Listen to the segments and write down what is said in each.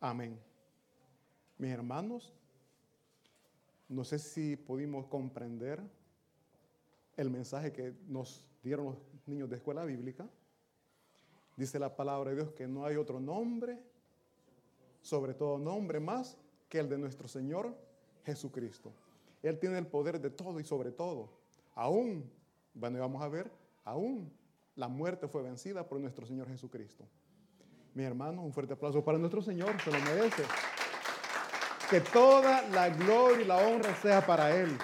Amén. Mis hermanos, no sé si pudimos comprender el mensaje que nos dieron los niños de escuela bíblica. Dice la palabra de Dios que no hay otro nombre, sobre todo nombre más que el de nuestro Señor Jesucristo. Él tiene el poder de todo y sobre todo. Aún, bueno, vamos a ver, aún la muerte fue vencida por nuestro Señor Jesucristo. Mi hermano, un fuerte aplauso para nuestro Señor, se lo merece. Que toda la gloria y la honra sea para Él.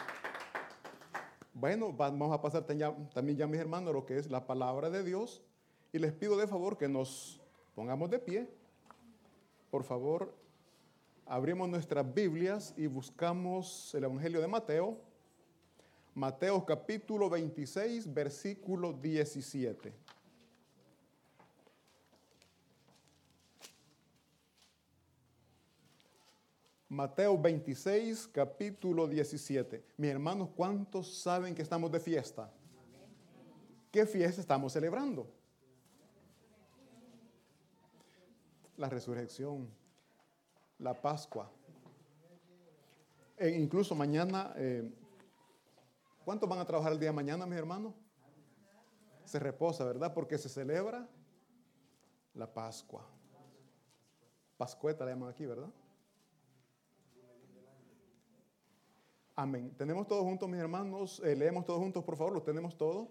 Bueno, vamos a pasar también ya, mis hermanos, lo que es la palabra de Dios. Y les pido de favor que nos pongamos de pie. Por favor, abrimos nuestras Biblias y buscamos el Evangelio de Mateo. Mateo capítulo 26, versículo 17. Mateo 26, capítulo 17. Mis hermanos, ¿cuántos saben que estamos de fiesta? ¿Qué fiesta estamos celebrando? La resurrección, la Pascua. E incluso mañana, eh, ¿cuántos van a trabajar el día de mañana, mis hermanos? Se reposa, ¿verdad? Porque se celebra la Pascua. Pascueta le llaman aquí, ¿verdad? Amén. ¿Tenemos todos juntos, mis hermanos? Eh, leemos todos juntos, por favor, ¿lo tenemos todos?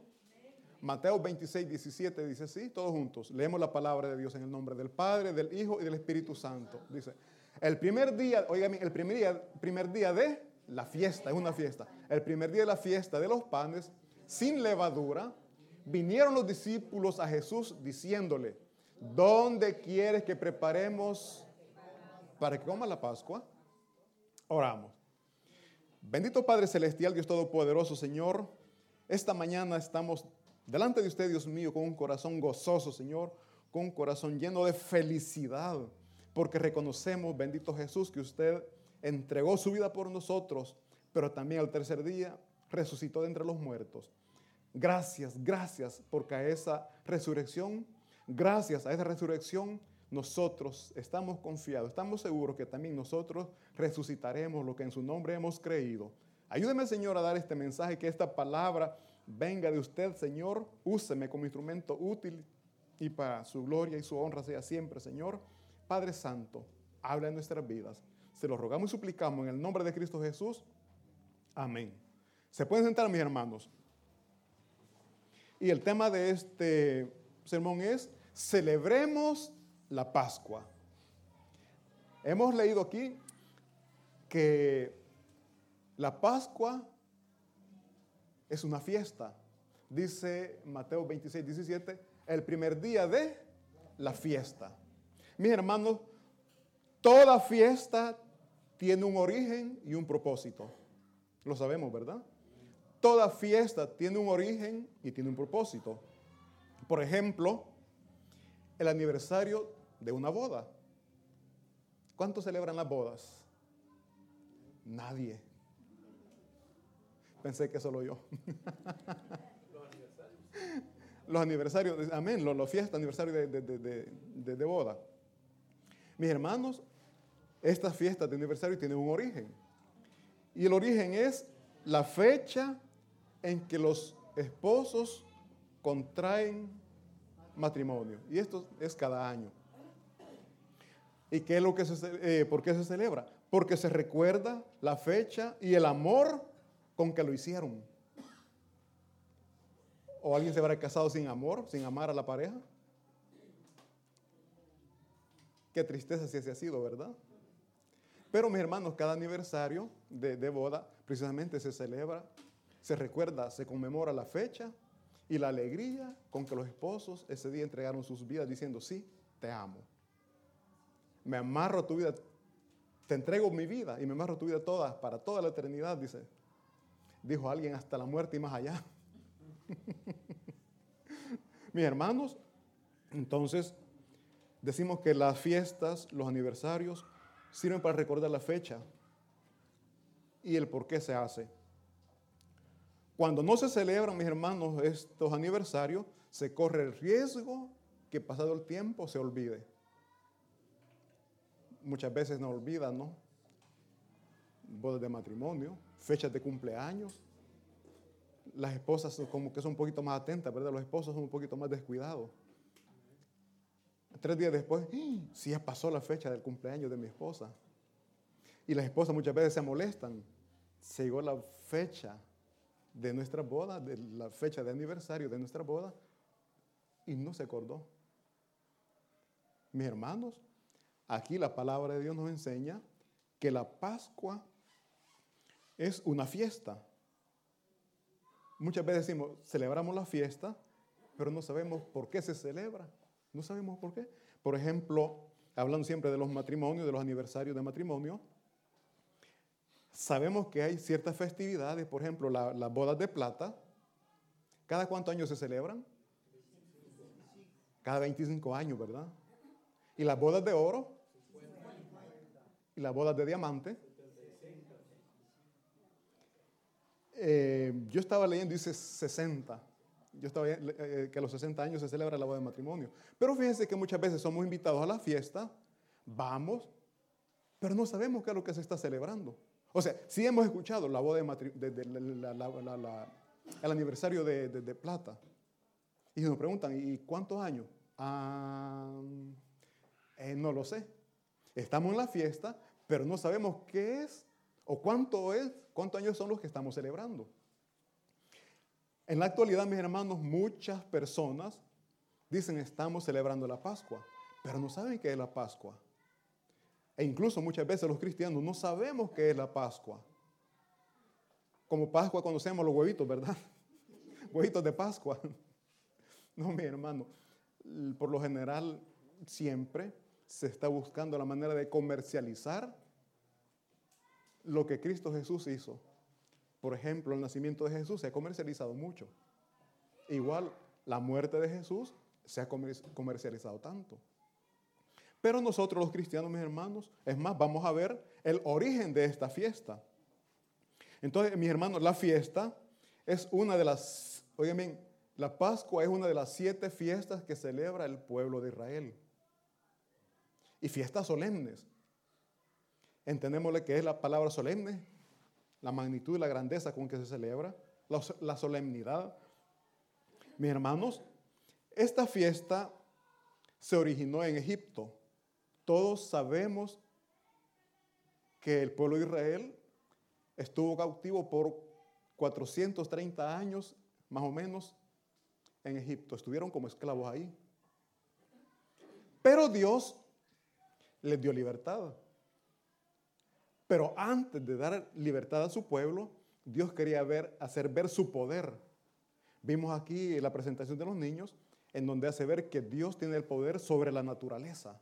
Mateo 26, 17 dice sí, todos juntos. Leemos la palabra de Dios en el nombre del Padre, del Hijo y del Espíritu Santo. Dice, el primer día, oigan, el primer día, primer día de la fiesta, es una fiesta. El primer día de la fiesta de los panes, sin levadura, vinieron los discípulos a Jesús diciéndole, ¿dónde quieres que preparemos para que coma la Pascua? Oramos. Bendito Padre Celestial, Dios Todopoderoso, Señor, esta mañana estamos delante de usted, Dios mío, con un corazón gozoso, Señor, con un corazón lleno de felicidad, porque reconocemos, bendito Jesús, que usted entregó su vida por nosotros, pero también al tercer día resucitó de entre los muertos. Gracias, gracias, porque a esa resurrección, gracias a esa resurrección, nosotros estamos confiados, estamos seguros que también nosotros resucitaremos lo que en su nombre hemos creído. Ayúdeme, Señor, a dar este mensaje, que esta palabra venga de usted, Señor. Úseme como instrumento útil y para su gloria y su honra sea siempre, Señor. Padre Santo, habla en nuestras vidas. Se lo rogamos y suplicamos en el nombre de Cristo Jesús. Amén. Se pueden sentar, mis hermanos. Y el tema de este sermón es, celebremos la Pascua. Hemos leído aquí que la Pascua es una fiesta. Dice Mateo 26, 17, el primer día de la fiesta. Mis hermanos, toda fiesta tiene un origen y un propósito. Lo sabemos, ¿verdad? Toda fiesta tiene un origen y tiene un propósito. Por ejemplo, el aniversario de una boda. ¿Cuántos celebran las bodas? Nadie. Pensé que solo yo. los aniversarios, amén, los, fiestas, aniversarios de, de, de, boda. Mis hermanos, estas fiestas de aniversario tienen un origen. Y el origen es la fecha en que los esposos contraen matrimonio. Y esto es cada año. ¿Y qué es lo que se, eh, por qué se celebra? Porque se recuerda la fecha y el amor con que lo hicieron. ¿O alguien se habrá casado sin amor, sin amar a la pareja? Qué tristeza si así ha sido, ¿verdad? Pero mis hermanos, cada aniversario de, de boda precisamente se celebra, se recuerda, se conmemora la fecha y la alegría con que los esposos ese día entregaron sus vidas diciendo, sí, te amo me amarro tu vida, te entrego mi vida y me amarro tu vida toda, para toda la eternidad, dice. Dijo alguien hasta la muerte y más allá. Mis hermanos, entonces decimos que las fiestas, los aniversarios, sirven para recordar la fecha y el por qué se hace. Cuando no se celebran, mis hermanos, estos aniversarios, se corre el riesgo que pasado el tiempo se olvide muchas veces nos olvidan, ¿no? Bodas de matrimonio, fechas de cumpleaños. Las esposas como que son un poquito más atentas, ¿verdad? Los esposos son un poquito más descuidados. Tres días después, ¡ah! sí ya pasó la fecha del cumpleaños de mi esposa. Y las esposas muchas veces se molestan. Se llegó la fecha de nuestra boda, de la fecha de aniversario de nuestra boda, y no se acordó. Mis hermanos, aquí la palabra de Dios nos enseña que la Pascua es una fiesta. Muchas veces decimos, celebramos la fiesta, pero no sabemos por qué se celebra. No sabemos por qué. Por ejemplo, hablando siempre de los matrimonios, de los aniversarios de matrimonio, sabemos que hay ciertas festividades, por ejemplo, las bodas de plata. ¿Cada cuántos años se celebran? Cada 25 años, ¿verdad? ¿Y las bodas de oro? ¿Y las bodas de diamante? Eh, yo estaba leyendo, dice 60. Yo estaba eh, eh, que a los 60 años se celebra la boda de matrimonio. Pero fíjense que muchas veces somos invitados a la fiesta, vamos, pero no sabemos qué es lo que se está celebrando. O sea, sí hemos escuchado la boda de, el aniversario de, plata. Y nos preguntan, ¿y cuántos años? Ah, eh, no lo sé. Estamos en la fiesta, pero no sabemos qué es o cuánto es, cuántos años son los que estamos celebrando. En la actualidad, mis hermanos, muchas personas dicen estamos celebrando la Pascua, pero no saben qué es la Pascua. E incluso muchas veces los cristianos no sabemos qué es la Pascua. Como Pascua conocemos los huevitos, ¿verdad? huevitos de Pascua. no, mi hermano. Por lo general, siempre se está buscando la manera de comercializar lo que Cristo Jesús hizo. Por ejemplo, el nacimiento de Jesús se ha comercializado mucho. Igual, la muerte de Jesús se ha comercializado tanto. Pero nosotros los cristianos, mis hermanos, es más, vamos a ver el origen de esta fiesta. Entonces, mis hermanos, la fiesta es una de las, oigan bien, la Pascua es una de las siete fiestas que celebra el pueblo de Israel. Y fiestas solemnes. Entendémosle que es la palabra solemne, la magnitud y la grandeza con que se celebra, la, la solemnidad. Mis hermanos, esta fiesta se originó en Egipto. Todos sabemos que el pueblo de Israel estuvo cautivo por 430 años, más o menos, en Egipto. Estuvieron como esclavos ahí. Pero Dios les dio libertad. Pero antes de dar libertad a su pueblo, Dios quería ver, hacer ver su poder. Vimos aquí la presentación de los niños, en donde hace ver que Dios tiene el poder sobre la naturaleza.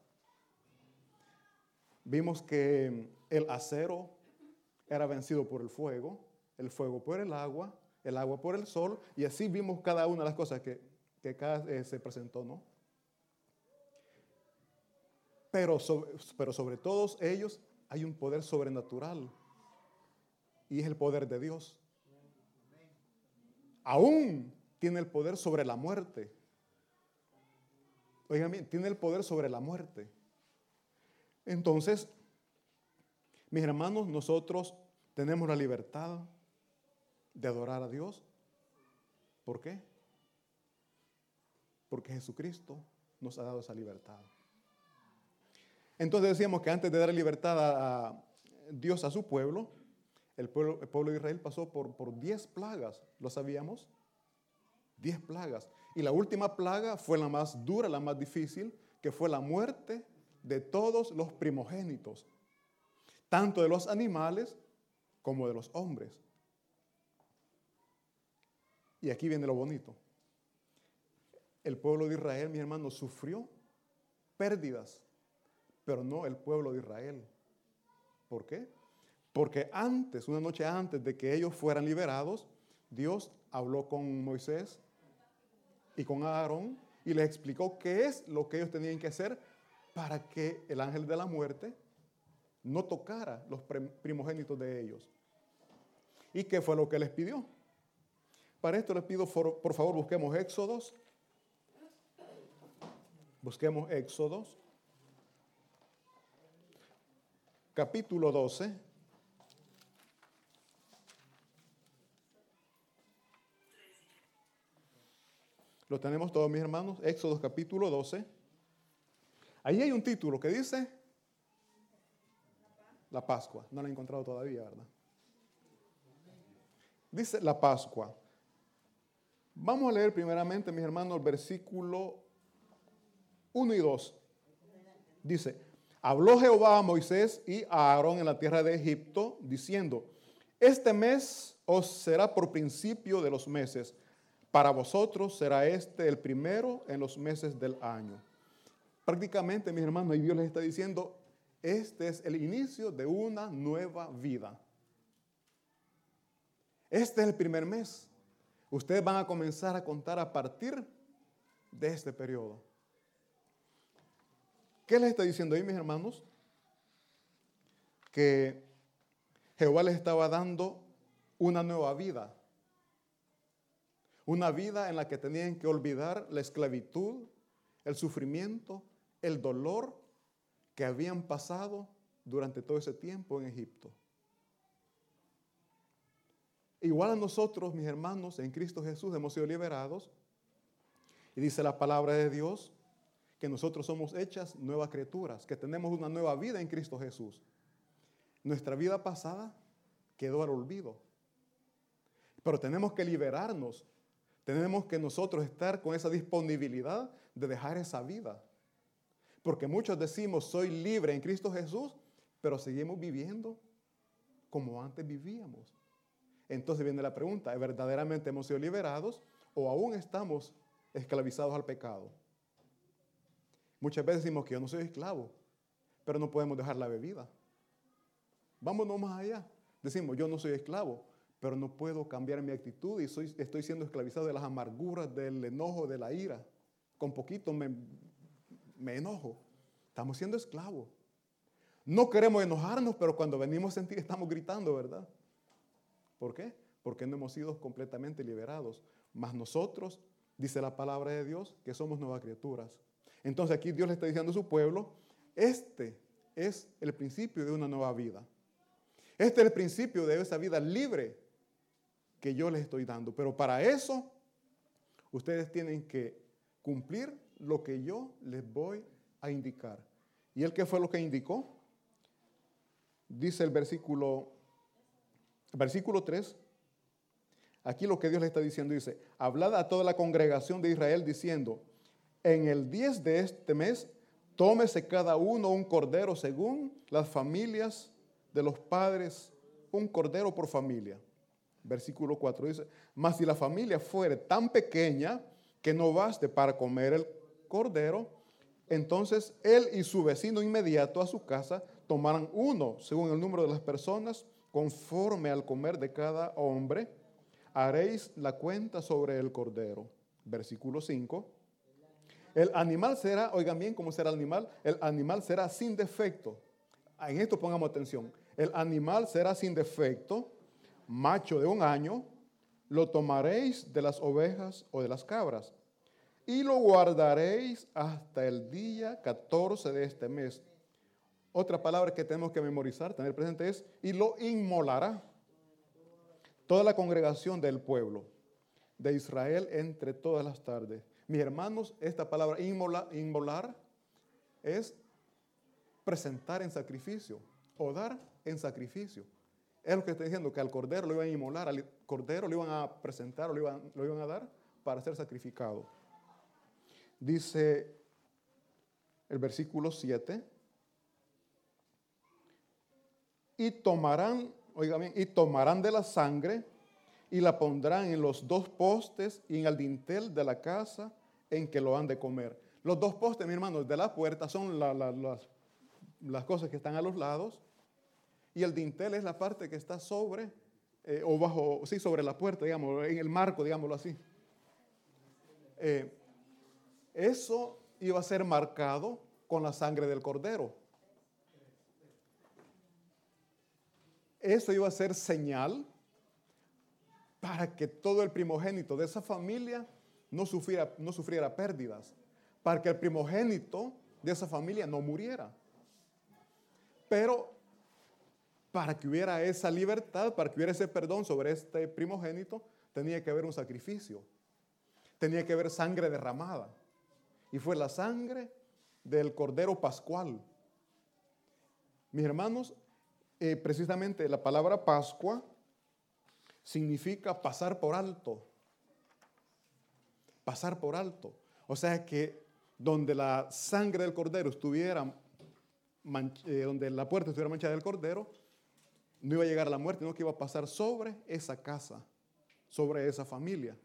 Vimos que el acero era vencido por el fuego, el fuego por el agua, el agua por el sol, y así vimos cada una de las cosas que, cada se presentó, ¿no? Pero sobre, pero sobre todos ellos hay un poder sobrenatural, y es el poder de Dios. Aún tiene el poder sobre la muerte. Oigan bien, tiene el poder sobre la muerte. Entonces, mis hermanos, nosotros tenemos la libertad de adorar a Dios. ¿Por qué? Porque Jesucristo nos ha dado esa libertad. Entonces decíamos que antes de dar libertad a Dios a su pueblo, el pueblo, el pueblo de Israel pasó por, por diez plagas, ¿lo sabíamos? Diez plagas. Y la última plaga fue la más dura, la más difícil, que fue la muerte de todos los primogénitos, tanto de los animales como de los hombres. Y aquí viene lo bonito. El pueblo de Israel, mi hermano, sufrió pérdidas, pero no el pueblo de Israel. ¿Por qué? Porque antes, una noche antes de que ellos fueran liberados, Dios habló con Moisés y con Aarón y les explicó qué es lo que ellos tenían que hacer para que el ángel de la muerte no tocara los primogénitos de ellos. ¿Y qué fue lo que les pidió? Para esto les pido, por favor, busquemos Éxodos. Busquemos Éxodos. Capítulo 12. Lo tenemos todos mis hermanos, Éxodo capítulo 12. Ahí hay un título que dice La Pascua. No lo he encontrado todavía, ¿verdad? Dice la Pascua. Vamos a leer primeramente, mis hermanos, el versículo 1 y 2. Dice, habló Jehová a Moisés y a Aarón en la tierra de Egipto, diciendo, este mes os será por principio de los meses, para vosotros será este el primero en los meses del año. Prácticamente, mis hermanos, y Dios les está diciendo, este es el inicio de una nueva vida. Este es el primer mes. Ustedes van a comenzar a contar a partir de este periodo. ¿Qué les está diciendo ahí, mis hermanos? Que Jehová les estaba dando una nueva vida. Una vida en la que tenían que olvidar la esclavitud, el sufrimiento, el dolor que habían pasado durante todo ese tiempo en Egipto. Igual a nosotros, mis hermanos, en Cristo Jesús hemos sido liberados. Y dice la palabra de Dios que nosotros somos hechas nuevas criaturas, que tenemos una nueva vida en Cristo Jesús. Nuestra vida pasada quedó al olvido. Pero tenemos que liberarnos. Tenemos que nosotros estar con esa disponibilidad de dejar esa vida. Porque muchos decimos, soy libre en Cristo Jesús, pero seguimos viviendo como antes vivíamos. Entonces viene la pregunta, ¿verdaderamente hemos sido liberados o aún estamos esclavizados al pecado? Muchas veces decimos que yo no soy esclavo, pero no podemos dejar la bebida. Vámonos más allá. Decimos, yo no soy esclavo, pero no puedo cambiar mi actitud y soy, estoy siendo esclavizado de las amarguras, del enojo, de la ira. Con poquito me, me enojo. Estamos siendo esclavos. No queremos enojarnos, pero cuando venimos a sentir estamos gritando, ¿verdad? ¿Por qué? Porque no hemos sido completamente liberados. Mas nosotros, dice la palabra de Dios, que somos nuevas criaturas. Entonces aquí Dios le está diciendo a su pueblo, este es el principio de una nueva vida. Este es el principio de esa vida libre que yo les estoy dando. Pero para eso, ustedes tienen que cumplir lo que yo les voy a indicar. ¿Y él qué fue lo que indicó? Dice el versículo, versículo 3. Aquí lo que Dios le está diciendo dice, hablad a toda la congregación de Israel diciendo, en el 10 de este mes, tómese cada uno un cordero según las familias de los padres, un cordero por familia. Versículo 4 dice, mas si la familia fuere tan pequeña que no baste para comer el cordero, entonces él y su vecino inmediato a su casa tomarán uno según el número de las personas, conforme al comer de cada hombre, haréis la cuenta sobre el cordero. Versículo 5. El animal será, oigan bien cómo será el animal, el animal será sin defecto. En esto pongamos atención. El animal será sin defecto, macho de un año, lo tomaréis de las ovejas o de las cabras y lo guardaréis hasta el día 14 de este mes. Otra palabra que tenemos que memorizar, tener presente es, y lo inmolará toda la congregación del pueblo de Israel entre todas las tardes. Mis hermanos, esta palabra inmolar es presentar en sacrificio o dar en sacrificio. Es lo que está diciendo, que al cordero lo iban a inmolar, al cordero lo iban a presentar o lo iban, lo iban a dar para ser sacrificado. Dice el versículo 7, y tomarán, oigan bien, y tomarán de la sangre y la pondrán en los dos postes y en el dintel de la casa en que lo han de comer. Los dos postes, mi hermano, de la puerta son las, cosas que están a los lados y el dintel es la parte que está sobre eh, o bajo, sí, sobre la puerta, digamos, en el marco, digámoslo así. Eh, eso iba a ser marcado con la sangre del cordero. Eso iba a ser señal para que todo el primogénito de esa familia no sufriera, no sufriera pérdidas, para que el primogénito de esa familia no muriera. Pero para que hubiera esa libertad, para que hubiera ese perdón sobre este primogénito, tenía que haber un sacrificio. Tenía que haber sangre derramada. Y fue la sangre del Cordero Pascual. Mis hermanos, eh, precisamente la palabra Pascua significa pasar por alto. Pasar por alto. O sea que donde la sangre del cordero estuviera, eh, donde la puerta estuviera manchada del cordero, no iba a llegar a la muerte, sino que iba a pasar sobre esa casa, sobre esa familia.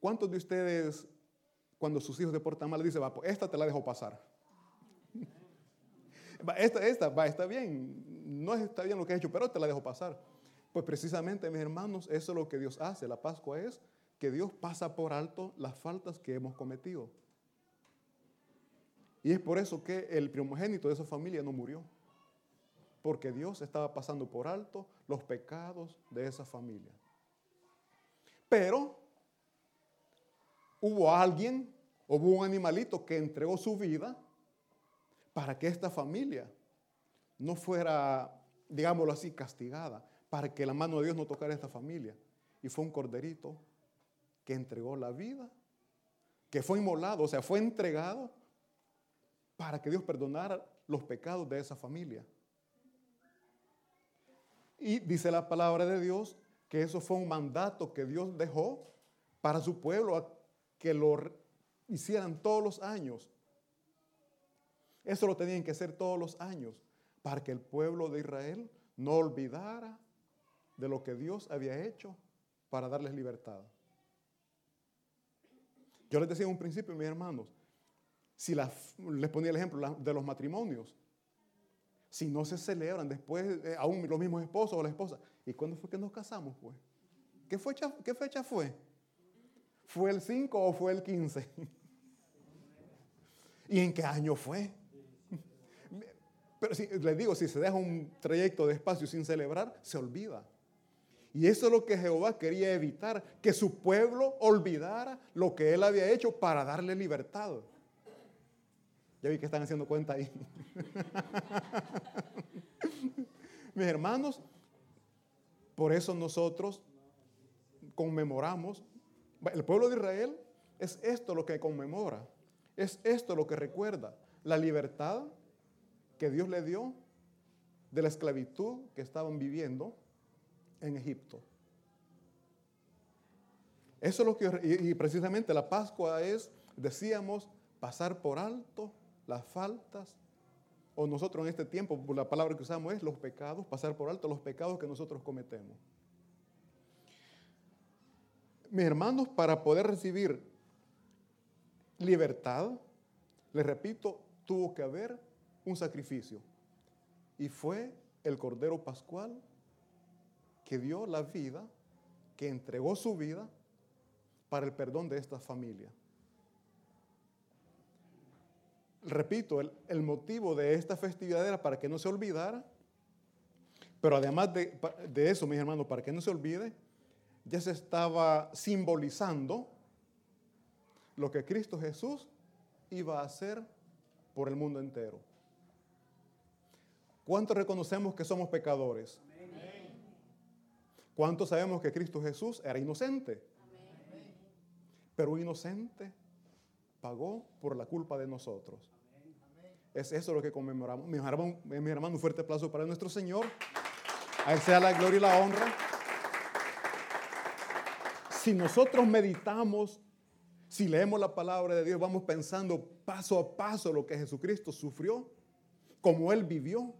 ¿Cuántos de ustedes, cuando sus hijos se portan mal, dicen, va, pues esta te la dejo pasar? esta, esta, va, está bien, no está bien lo que he hecho, pero te la dejo pasar. Pues precisamente, mis hermanos, eso es lo que Dios hace. La Pascua es que Dios pasa por alto las faltas que hemos cometido. Y es por eso que el primogénito de esa familia no murió. Porque Dios estaba pasando por alto los pecados de esa familia. Pero hubo alguien, hubo un animalito que entregó su vida para que esta familia no fuera, digámoslo así, castigada, para que la mano de Dios no tocara a esta familia. Y fue un corderito que entregó la vida, que fue inmolado, o sea, fue entregado para que Dios perdonara los pecados de esa familia. Y dice la palabra de Dios que eso fue un mandato que Dios dejó para su pueblo, que lo hicieran todos los años. Eso lo tenían que hacer todos los años para que el pueblo de Israel no olvidara de lo que Dios había hecho para darles libertad. Yo les decía en un principio, mis hermanos, si les ponía el ejemplo de los matrimonios, si no se celebran después, eh, aún los mismos esposos o la esposa, ¿y cuándo fue que nos casamos, pues? ¿Qué fecha, qué fecha fue? ¿Fue el 5 o fue el 15? ¿Y en qué año fue? Pero si, les digo, si se deja un trayecto de espacio sin celebrar, se olvida. Y eso es lo que Jehová quería evitar, que su pueblo olvidara lo que él había hecho para darle libertad. Ya vi que están haciendo cuenta ahí. Mis hermanos, por eso nosotros conmemoramos, el pueblo de Israel es esto lo que conmemora, es esto lo que recuerda, la libertad que Dios le dio de la esclavitud que estaban viviendo en Egipto. Eso es lo que, y, precisamente la Pascua es, decíamos, pasar por alto las faltas, o nosotros en este tiempo, la palabra que usamos es los pecados, pasar por alto los pecados que nosotros cometemos. Mis hermanos, para poder recibir libertad, les repito, tuvo que haber un sacrificio. Y fue el Cordero Pascual que dio la vida, que entregó su vida para el perdón de esta familia. Repito, el, motivo de esta festividad era para que no se olvidara, pero además de, eso, mis hermanos, para que no se olvide, ya se estaba simbolizando lo que Cristo Jesús iba a hacer por el mundo entero. ¿Cuántos reconocemos que somos pecadores? ¿Cuántos sabemos que Cristo Jesús era inocente? Pero inocente pagó por la culpa de nosotros. Es eso lo que conmemoramos. Mi hermano, mi hermano, un fuerte aplauso para nuestro Señor. A Él sea la gloria y la honra. Si nosotros meditamos, si leemos la palabra de Dios, vamos pensando paso a paso lo que Jesucristo sufrió, como Él vivió.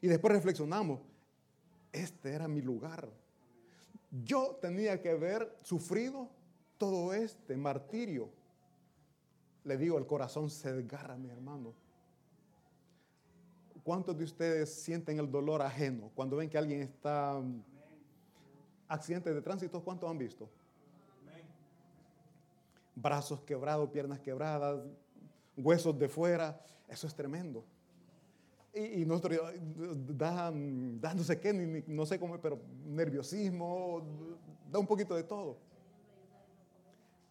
Y después reflexionamos, este era mi lugar. Yo tenía que haber sufrido todo este martirio. Le digo, el corazón se desgarra, mi hermano. ¿Cuántos de ustedes sienten el dolor ajeno cuando ven que alguien está accidente de tránsito? ¿Cuántos han visto? Brazos quebrados, piernas quebradas, huesos de fuera. Eso es tremendo. Y, nosotros, da, no sé qué, no sé cómo, pero nerviosismo, da un poquito de todo.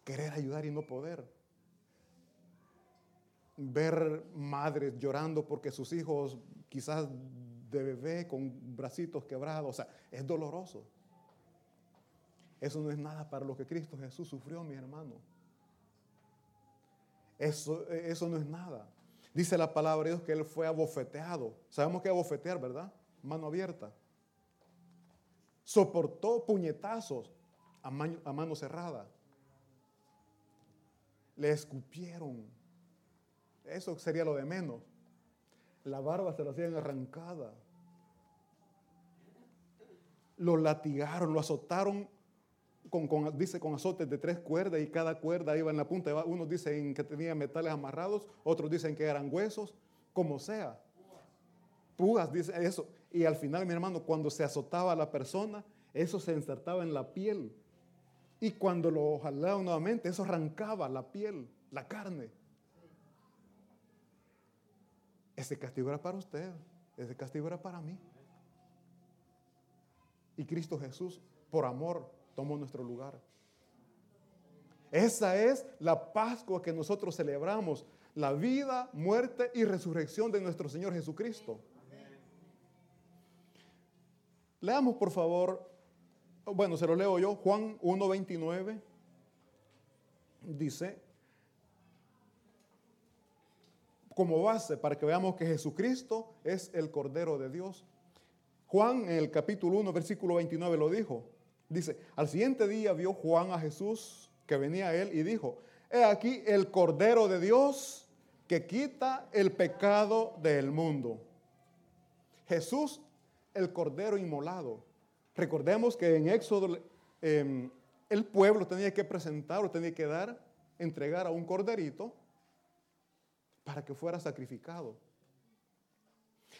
Querer ayudar y no poder. ver madres llorando porque sus hijos quizás de bebé con bracitos quebrados, o sea, es doloroso. Eso no es nada para lo que Cristo Jesús sufrió, mi hermano. Eso, eso no es nada. Dice la palabra de Dios que Él fue abofeteado. Sabemos que abofetear, ¿verdad? Mano abierta. Soportó puñetazos a mano cerrada. Le escupieron. Eso sería lo de menos. La barba se la hacían arrancada. Lo latigaron, lo azotaron con, dice con azotes de tres cuerdas y cada cuerda iba en la punta. Unos dicen que tenía metales amarrados, otros dicen que eran huesos, como sea. Pugas, dice eso. Y al final, mi hermano, cuando se azotaba a la persona, eso se insertaba en la piel. Y cuando lo jalaba nuevamente, eso arrancaba la piel, la carne. Ese castigo era para usted, ese castigo era para mí. Y Cristo Jesús, por amor, nuestro lugar. Esa es la Pascua que nosotros celebramos, la vida, muerte y resurrección de nuestro Señor Jesucristo. Leamos por favor, bueno, se lo leo yo, Juan 1.29 dice, como base para que veamos que Jesucristo es el Cordero de Dios. Juan en el capítulo 1, versículo 29 lo dijo. Dice, al siguiente día vio Juan a Jesús que venía a él y dijo, he aquí el Cordero de Dios que quita el pecado del mundo. Jesús, el Cordero inmolado. Recordemos que en Éxodo em, el pueblo tenía que presentar o tenía que dar, entregar a un corderito para que fuera sacrificado.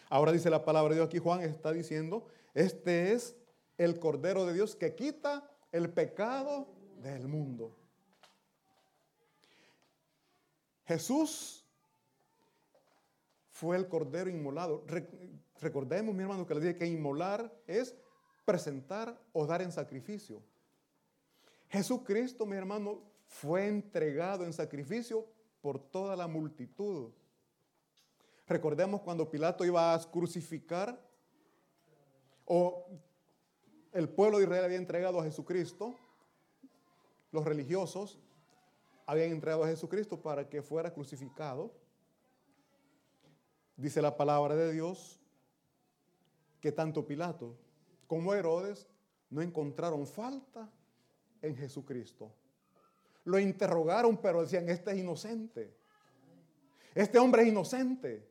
Ahora dice la palabra de Dios aquí, Juan está diciendo, este es el Cordero de Dios que quita el pecado del mundo. Jesús fue el Cordero inmolado. Recordemos, mi hermano, que le dije que inmolar es presentar o dar en sacrificio. Jesucristo, mi hermano, fue entregado en sacrificio por toda la multitud. Recordemos cuando Pilato iba a crucificar o el pueblo de Israel había entregado a Jesucristo, los religiosos habían entregado a Jesucristo para que fuera crucificado. Dice la palabra de Dios que tanto Pilato como Herodes no encontraron falta en Jesucristo. Lo interrogaron, pero decían, este es inocente. Este hombre es inocente.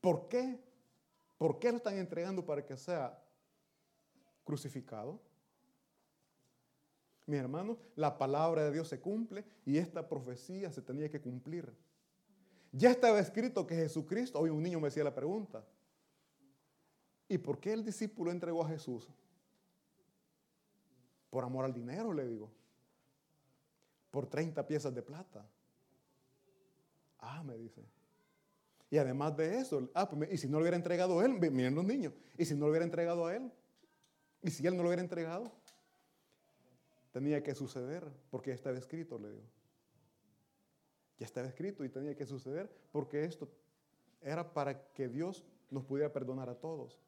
¿Por qué? ¿Por qué lo están entregando para que sea crucificado? Mi hermano, la palabra de Dios se cumple y esta profecía se tenía que cumplir. Ya estaba escrito que Jesucristo, hoy un niño me hacía la pregunta, ¿y por qué el discípulo entregó a Jesús? Por amor al dinero, le digo por 30 piezas de plata. Ah, me dice. Y además de eso, ah, pues, y si no lo hubiera entregado a él, miren los niños, y si no lo hubiera entregado a él, y si él no lo hubiera entregado, tenía que suceder, porque ya estaba escrito, le digo. Ya estaba escrito y tenía que suceder, porque esto era para que Dios nos pudiera perdonar a todos.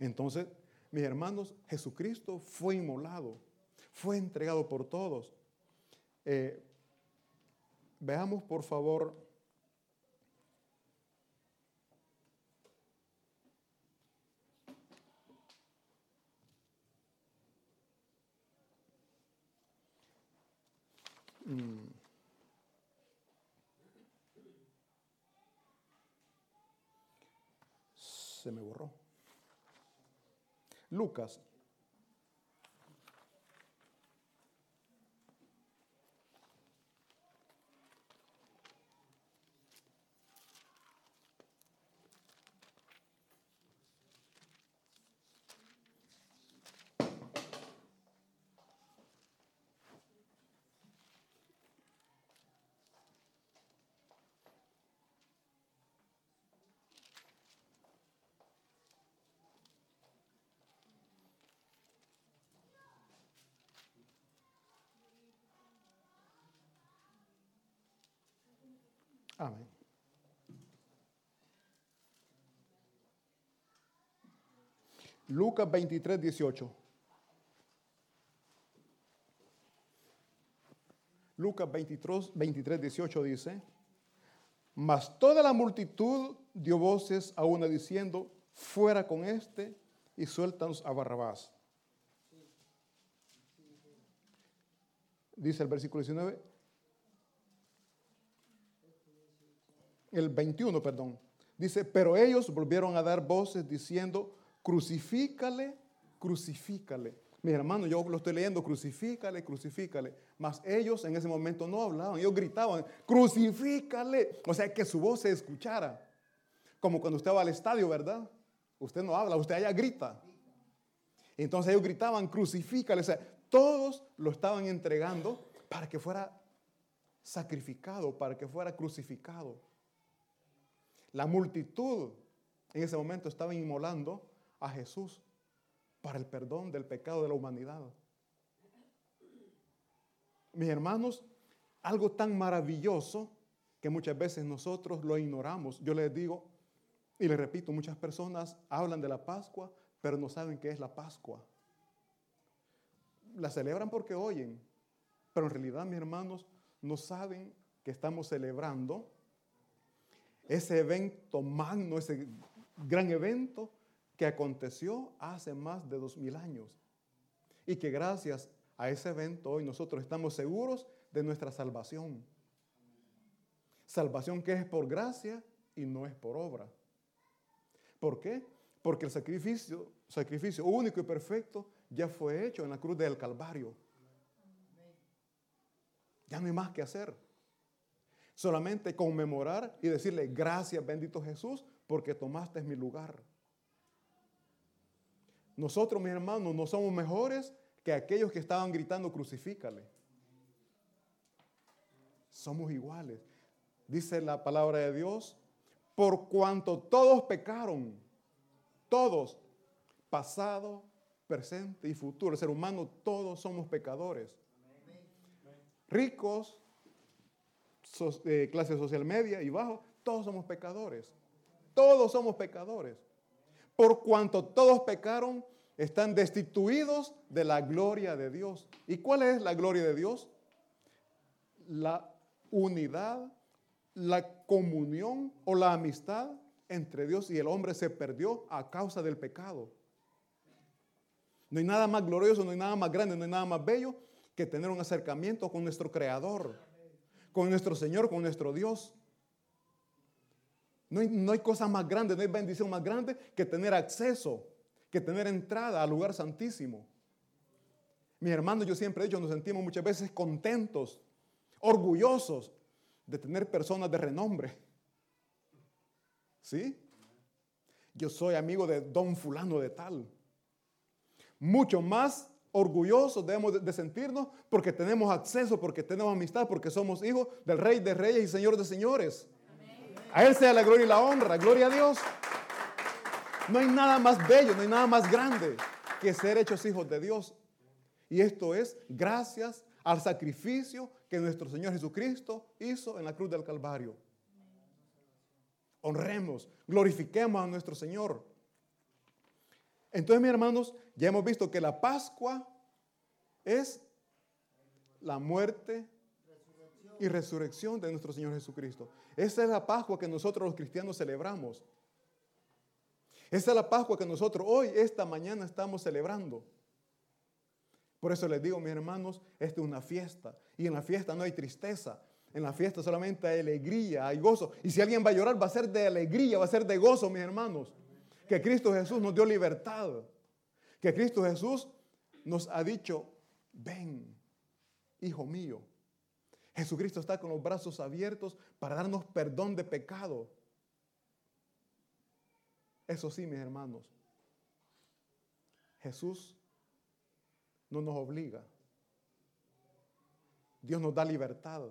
Entonces, mis hermanos, Jesucristo fue inmolado, fue entregado por todos. Eh, veamos por favor mm. se me borró. Lucas Amén. Lucas 23, 18. Lucas 23, 23, 18 dice, mas toda la multitud dio voces a una diciendo, fuera con este y suéltanos a Barrabás. Dice el versículo 19, el 21, perdón. Dice, pero ellos volvieron a dar voces diciendo, crucifícale, crucifícale. Mis hermanos, yo lo estoy leyendo, crucifícale, crucifícale. Mas ellos en ese momento no hablaban, ellos gritaban, crucifícale. O sea, que su voz se escuchara. Como cuando usted va al estadio, ¿verdad? Usted no habla, usted allá grita. Entonces ellos gritaban, crucifícale. O sea, todos lo estaban entregando para que fuera sacrificado, para que fuera crucificado. La multitud en ese momento estaba inmolando a Jesús para el perdón del pecado de la humanidad. Mis hermanos, algo tan maravilloso que muchas veces nosotros lo ignoramos. Yo les digo y les repito, muchas personas hablan de la Pascua, pero no saben qué es la Pascua. La celebran porque oyen, pero en realidad, mis hermanos, no saben que estamos celebrando ese evento magno, ese gran evento que aconteció hace más de dos mil años. Y que gracias a ese evento hoy nosotros estamos seguros de nuestra salvación. Salvación que es por gracia y no es por obra. ¿Por qué? Porque el sacrificio, sacrificio único y perfecto ya fue hecho en la cruz del Calvario. Ya no hay más que hacer. Solamente conmemorar y decirle gracias bendito Jesús porque tomaste mi lugar. Nosotros, mis hermanos, no somos mejores que aquellos que estaban gritando crucifícale. Somos iguales. Dice la palabra de Dios, por cuanto todos pecaron, todos, pasado, presente y futuro, el ser humano, todos somos pecadores. Ricos, eh, clase social media y bajo, todos somos pecadores. Todos somos pecadores por cuanto todos pecaron, están destituidos de la gloria de Dios. ¿Y cuál es la gloria de Dios? La unidad, la comunión o la amistad entre Dios y el hombre se perdió a causa del pecado. No hay nada más glorioso, no hay nada más grande, no hay nada más bello que tener un acercamiento con nuestro Creador, con nuestro Señor, con nuestro Dios. No hay, cosa más grande, no hay bendición más grande que tener acceso, que tener entrada al lugar santísimo. Mis hermanos, yo siempre he dicho, nos sentimos muchas veces contentos, orgullosos de tener personas de renombre. ¿Sí? Yo soy amigo de don fulano de tal. Mucho más orgullosos debemos de sentirnos porque tenemos acceso, porque tenemos amistad, porque somos hijos del Rey de Reyes y Señor de Señores. A Él sea la gloria y la honra. Gloria a Dios. No hay nada más bello, no hay nada más grande que ser hechos hijos de Dios. Y esto es gracias al sacrificio que nuestro Señor Jesucristo hizo en la cruz del Calvario. Honremos, glorifiquemos a nuestro Señor. Entonces, mis hermanos, ya hemos visto que la Pascua es la muerte y resurrección de nuestro Señor Jesucristo. Esa es la Pascua que nosotros los cristianos celebramos. Esa es la Pascua que nosotros hoy, esta mañana, estamos celebrando. Por eso les digo, mis hermanos, esta es una fiesta. Y en la fiesta no hay tristeza. En la fiesta solamente hay alegría, hay gozo. Y si alguien va a llorar, va a ser de alegría, va a ser de gozo, mis hermanos. Que Cristo Jesús nos dio libertad. Que Cristo Jesús nos ha dicho, ven, hijo mío, Jesucristo está con los brazos abiertos para darnos perdón de pecado. Eso sí, mis hermanos, Jesús no nos obliga. Dios nos da libertad.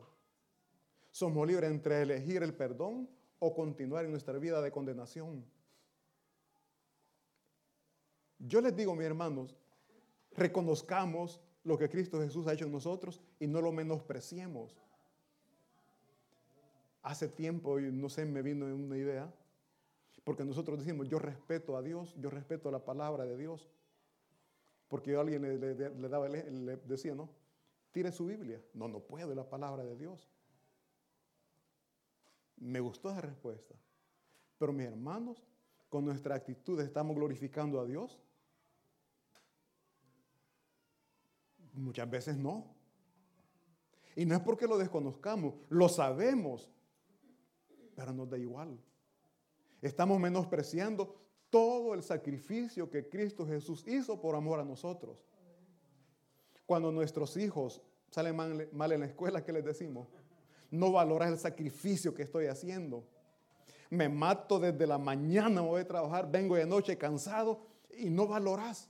Somos libres entre elegir el perdón o continuar en nuestra vida de condenación. Yo les digo, mis hermanos, reconozcamos lo que Cristo Jesús ha hecho en nosotros y no lo menospreciemos. Hace tiempo, no sé, me vino una idea, porque nosotros decimos, yo respeto a Dios, yo respeto la palabra de Dios. Porque alguien le, daba, le decía, no, tire su Biblia. No, no puedo, la palabra de Dios. Me gustó esa respuesta. Pero mis hermanos, con nuestra actitud estamos glorificando a Dios. Muchas veces no. Y no es porque lo desconozcamos, lo sabemos, pero nos da igual. Estamos menospreciando todo el sacrificio que Cristo Jesús hizo por amor a nosotros. Cuando nuestros hijos salen mal, en la escuela, ¿qué les decimos? No valoras el sacrificio que estoy haciendo. Me mato desde la mañana, voy a trabajar, vengo de noche cansado y no valoras.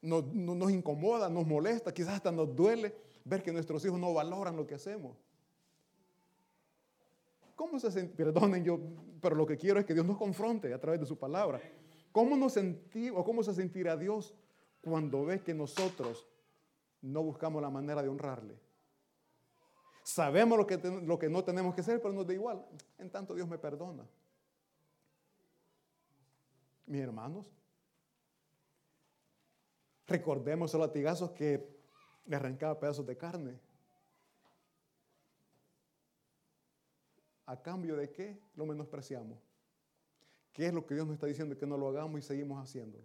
Nos, nos incomoda, nos molesta, quizás hasta nos duele ver que nuestros hijos no valoran lo que hacemos. ¿Cómo se Perdonen yo, pero lo que quiero es que Dios nos confronte a través de su palabra. ¿Cómo nos sentimos cómo se sentirá Dios cuando ve que nosotros no buscamos la manera de honrarle? Sabemos lo que, lo que no tenemos que hacer, pero nos da igual. En tanto Dios me perdona. Mis hermanos, recordemos los latigazos que le arrancaba pedazos de carne. ¿A cambio de qué lo menospreciamos? ¿Qué es lo que Dios nos está diciendo que no lo hagamos y seguimos haciéndolo?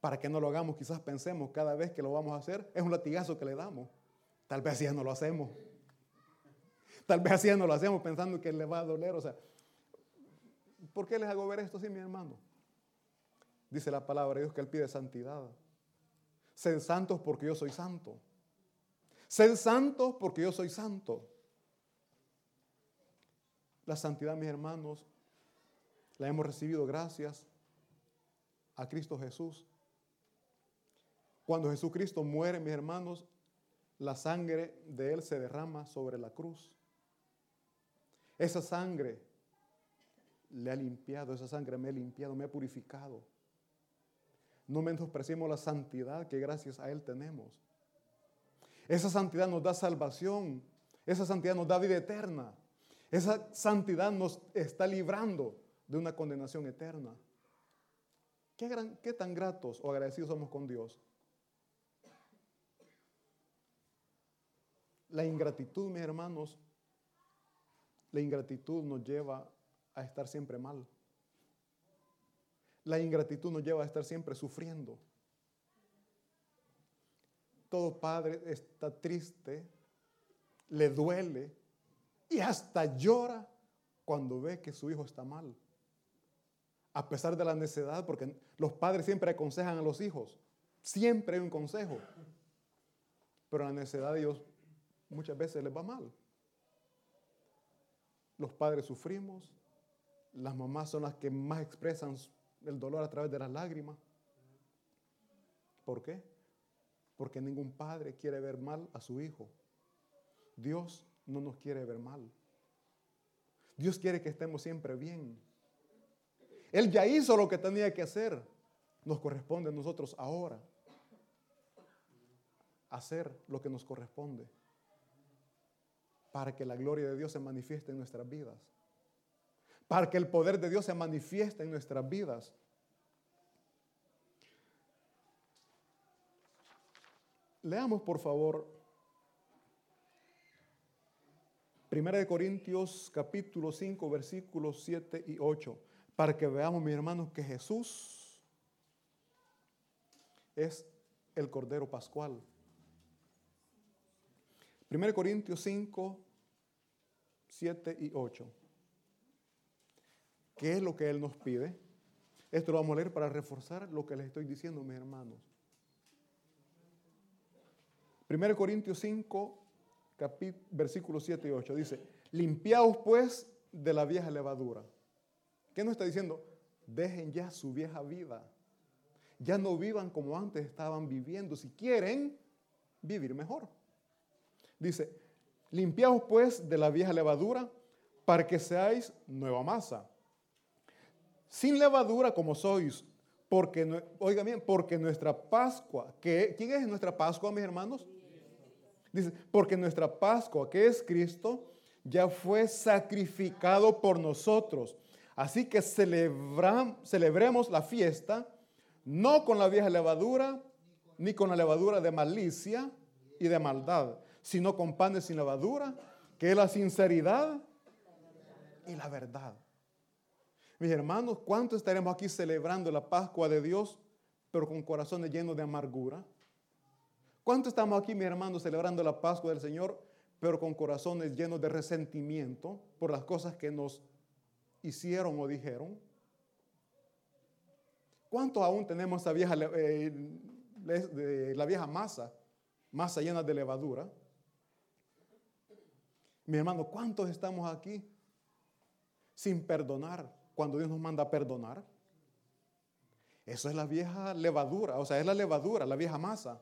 Para que no lo hagamos, quizás pensemos cada vez que lo vamos a hacer, es un latigazo que le damos. Tal vez así no lo hacemos. Tal vez así no lo hacemos pensando que le va a doler. O sea, ¿por qué les hago ver esto así, mi hermano? Dice la palabra de Dios que Él pide santidad. Sed santos porque yo soy santo. Sed santos porque yo soy santo. La santidad, mis hermanos, la hemos recibido gracias a Cristo Jesús. Cuando Jesucristo muere, mis hermanos, la sangre de Él se derrama sobre la cruz. Esa sangre le ha limpiado, esa sangre me ha limpiado, me ha purificado. No menospreciemos la santidad que gracias a Él tenemos. Esa santidad nos da salvación, esa santidad nos da vida eterna. Esa santidad nos está librando de una condenación eterna. ¿Qué, tan gratos o agradecidos somos con Dios? La ingratitud, mis hermanos, la ingratitud nos lleva a estar siempre mal. La ingratitud nos lleva a estar siempre sufriendo. Todo padre está triste, le duele y hasta llora cuando ve que su hijo está mal. A pesar de la necedad, porque los padres siempre aconsejan a los hijos. Siempre hay un consejo. Pero la necedad de Dios muchas veces les va mal. Los padres sufrimos, las mamás son las que más expresan el dolor a través de las lágrimas. ¿Por qué? Porque ningún padre quiere ver mal a su hijo. Dios no nos quiere ver mal. Dios quiere que estemos siempre bien. Él ya hizo lo que tenía que hacer. Nos corresponde a nosotros ahora hacer lo que nos corresponde para que la gloria de Dios se manifieste en nuestras vidas. Para que el poder de Dios se manifieste en nuestras vidas. Leamos por favor Primera de Corintios capítulo 5 versículos 7 y 8, para que veamos, mis hermanos, que Jesús es el Cordero Pascual. Primera de Corintios 5, 7 y 8. ¿Qué es lo que Él nos pide? Esto lo vamos a leer para reforzar lo que les estoy diciendo, mis hermanos. 1 Corintios 5, versículos 7 y 8. Dice, limpiaos pues de la vieja levadura. ¿Qué nos está diciendo? Dejen ya su vieja vida. Ya no vivan como antes estaban viviendo. Si quieren vivir mejor. Dice, limpiaos pues de la vieja levadura para que seáis nueva masa. Sin levadura como sois. Porque, oiga bien, porque nuestra Pascua, ¿quién es nuestra Pascua, mis hermanos? Dice, porque nuestra Pascua, que es Cristo, ya fue sacrificado por nosotros. Así que celebremos la fiesta, no con la vieja levadura, ni con la levadura de malicia y de maldad, sino con panes sin levadura, que es la sinceridad y la verdad. Mis hermanos, ¿cuánto estaremos aquí celebrando la Pascua de Dios, pero con corazones llenos de amargura? ¿Cuánto estamos aquí, mis hermanos, celebrando la Pascua del Señor, pero con corazones llenos de resentimiento por las cosas que nos hicieron o dijeron? ¿Cuánto aún tenemos esa eh, la vieja masa, masa llena de levadura? Mi hermano, ¿cuántos estamos aquí sin perdonar cuando Dios nos manda a perdonar? Eso es la vieja levadura, o sea, es la levadura, la vieja masa.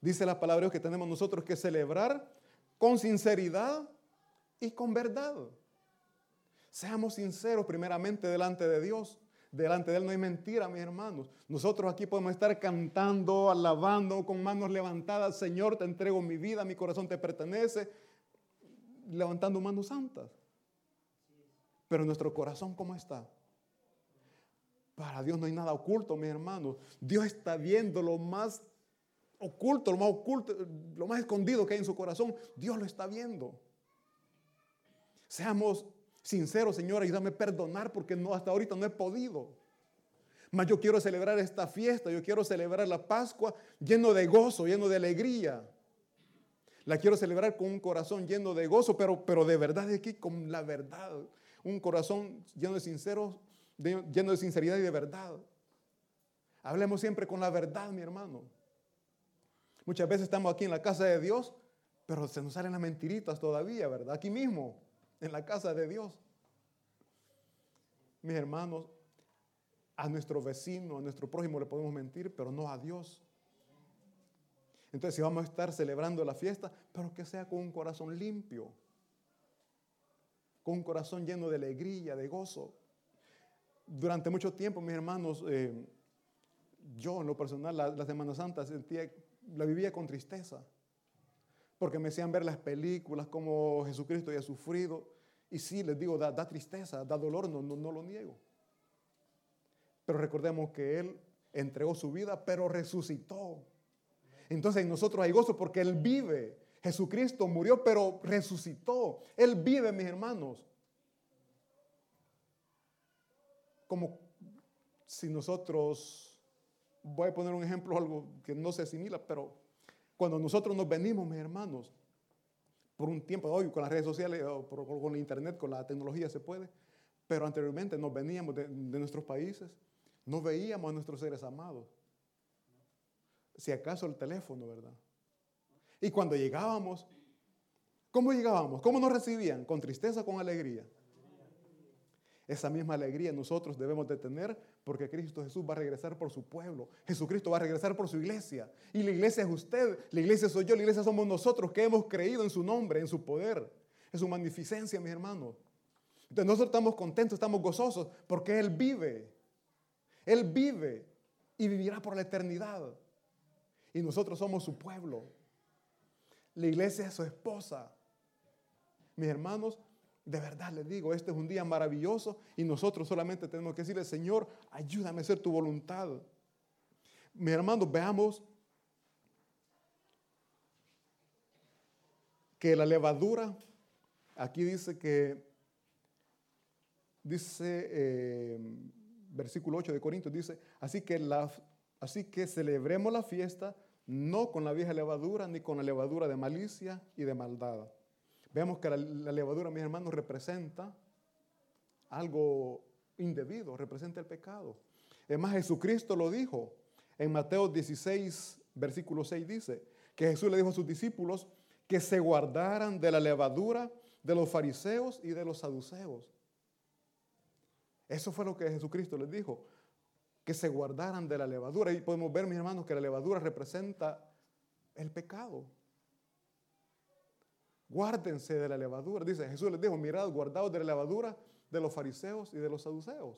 Dice la palabra que tenemos nosotros que celebrar con sinceridad y con verdad. Seamos sinceros primeramente delante de Dios. Delante de Él no hay mentira, mis hermanos. Nosotros aquí podemos estar cantando, alabando, con manos levantadas. Señor, te entrego mi vida, mi corazón te pertenece. Levantando manos santas. Pero nuestro corazón, ¿cómo está? Para Dios no hay nada oculto, mis hermanos. Dios está viendo lo más oculto, lo más oculto, lo más escondido que hay en su corazón. Dios lo está viendo. Seamos sinceros, Señor, ayúdame a perdonar porque no, hasta ahorita no he podido. Mas yo quiero celebrar esta fiesta, yo quiero celebrar la Pascua lleno de gozo, lleno de alegría. La quiero celebrar con un corazón lleno de gozo, pero, pero de verdad aquí, con la verdad. Un corazón lleno de sinceros, lleno de sinceridad y de verdad. Hablemos siempre con la verdad, mi hermano. Muchas veces estamos aquí en la casa de Dios, pero se nos salen las mentiritas todavía, ¿verdad? Aquí mismo, en la casa de Dios. Mis hermanos, a nuestro vecino, a nuestro prójimo le podemos mentir, pero no a Dios. Entonces, si vamos a estar celebrando la fiesta, pero que sea con un corazón limpio, un corazón lleno de alegría, de gozo. Durante mucho tiempo, mis hermanos, eh, yo en lo personal, la, la Semana Santa sentía la vivía con tristeza. Porque me hacían ver las películas, como Jesucristo había sufrido. Y sí, les digo, da, tristeza, da dolor, no, no, lo niego. Pero recordemos que Él entregó su vida, pero resucitó. Entonces en nosotros hay gozo porque Él vive. Jesucristo murió, pero resucitó. Él vive, mis hermanos. Como si nosotros voy a poner un ejemplo, algo que no se asimila, pero cuando nosotros nos venimos, mis hermanos, por un tiempo, hoy con las redes sociales, o con la internet, con la tecnología se puede, pero anteriormente nos veníamos de, nuestros países, no veíamos a nuestros seres amados. Si acaso el teléfono, ¿verdad? Y cuando llegábamos, ¿cómo llegábamos? ¿Cómo nos recibían? ¿Con tristeza con alegría? Esa misma alegría nosotros debemos de tener porque Cristo Jesús va a regresar por su pueblo. Jesucristo va a regresar por su iglesia. Y la iglesia es usted, la iglesia soy yo, la iglesia somos nosotros que hemos creído en su nombre, en su poder, en su magnificencia, mis hermanos. Entonces nosotros estamos contentos, estamos gozosos porque Él vive. Él vive y vivirá por la eternidad. Y nosotros somos su pueblo. La iglesia es su esposa. Mis hermanos, de verdad les digo, este es un día maravilloso y nosotros solamente tenemos que decirle, Señor, ayúdame a hacer tu voluntad. Mis hermanos, veamos que la levadura, aquí dice que, dice, eh, versículo 8 de Corintios, dice, así que, la, así que celebremos la fiesta no con la vieja levadura ni con la levadura de malicia y de maldad Vemos que la, levadura, mis hermanos, representa algo indebido, representa el pecado. Además, Jesucristo lo dijo. En Mateo 16, versículo 6 dice que Jesús le dijo a sus discípulos que se guardaran de la levadura de los fariseos y de los saduceos. Eso fue lo que Jesucristo les dijo, que se guardaran de la levadura. Y podemos ver, mis hermanos, que la levadura representa el pecado. Guárdense de la levadura. Dice Jesús les dijo, mirad, guardaos de la levadura de los fariseos y de los saduceos.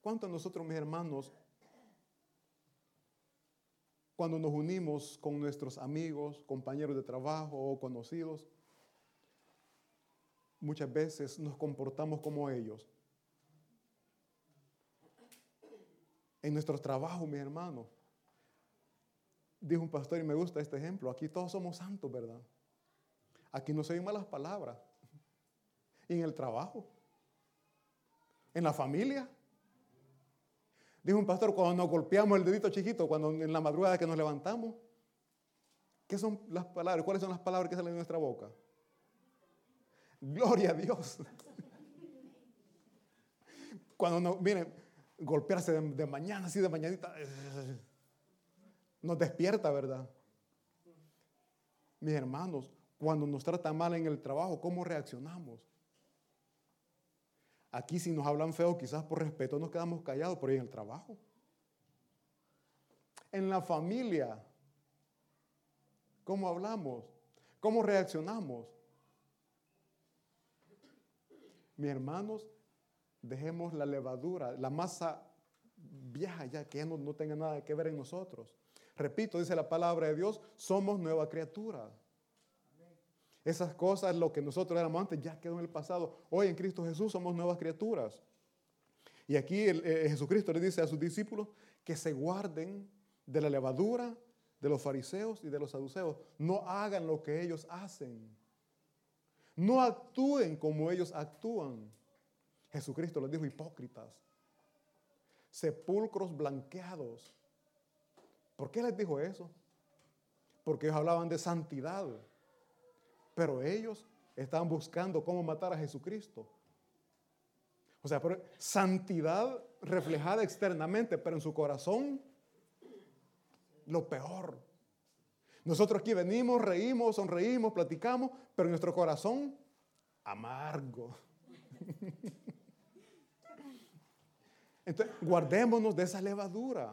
¿Cuántos de nosotros, mis hermanos, cuando nos unimos con nuestros amigos, compañeros de trabajo o conocidos, muchas veces nos comportamos como ellos. En nuestro trabajo, mi hermano, dijo un pastor y me gusta este ejemplo, aquí todos somos santos, ¿verdad? Aquí no se oyen malas palabras. Y en el trabajo, en la familia. Dijo un pastor, cuando nos golpeamos el dedito chiquito, cuando en la madrugada que nos levantamos, ¿qué son las palabras? ¿Cuáles son las palabras que salen de nuestra boca? Gloria a Dios. Cuando nos, miren, golpearse de, mañana, así de mañanita, nos despierta, ¿verdad? Mis hermanos, cuando nos trata mal en el trabajo, ¿cómo reaccionamos? Aquí si nos hablan feo, quizás por respeto nos quedamos callados, pero en el trabajo. En la familia, ¿cómo hablamos? ¿Cómo reaccionamos? Mis hermanos, dejemos la levadura, la masa vieja ya, que ya no, no tenga nada que ver en nosotros. Repito, dice la palabra de Dios, somos nueva criatura. Esas cosas, lo que nosotros éramos antes, ya quedó en el pasado. Hoy en Cristo Jesús somos nuevas criaturas. Y aquí eh, Jesucristo le dice a sus discípulos que se guarden de la levadura de los fariseos y de los saduceos. No hagan lo que ellos hacen. No actúen como ellos actúan. Jesucristo les dijo hipócritas, sepulcros blanqueados. ¿Por qué les dijo eso? Porque ellos hablaban de santidad. Pero ellos estaban buscando cómo matar a Jesucristo. O sea, santidad reflejada externamente, pero en su corazón, lo peor. Nosotros aquí venimos, reímos, sonreímos, platicamos, pero en nuestro corazón, amargo. Entonces, guardémonos de esa levadura.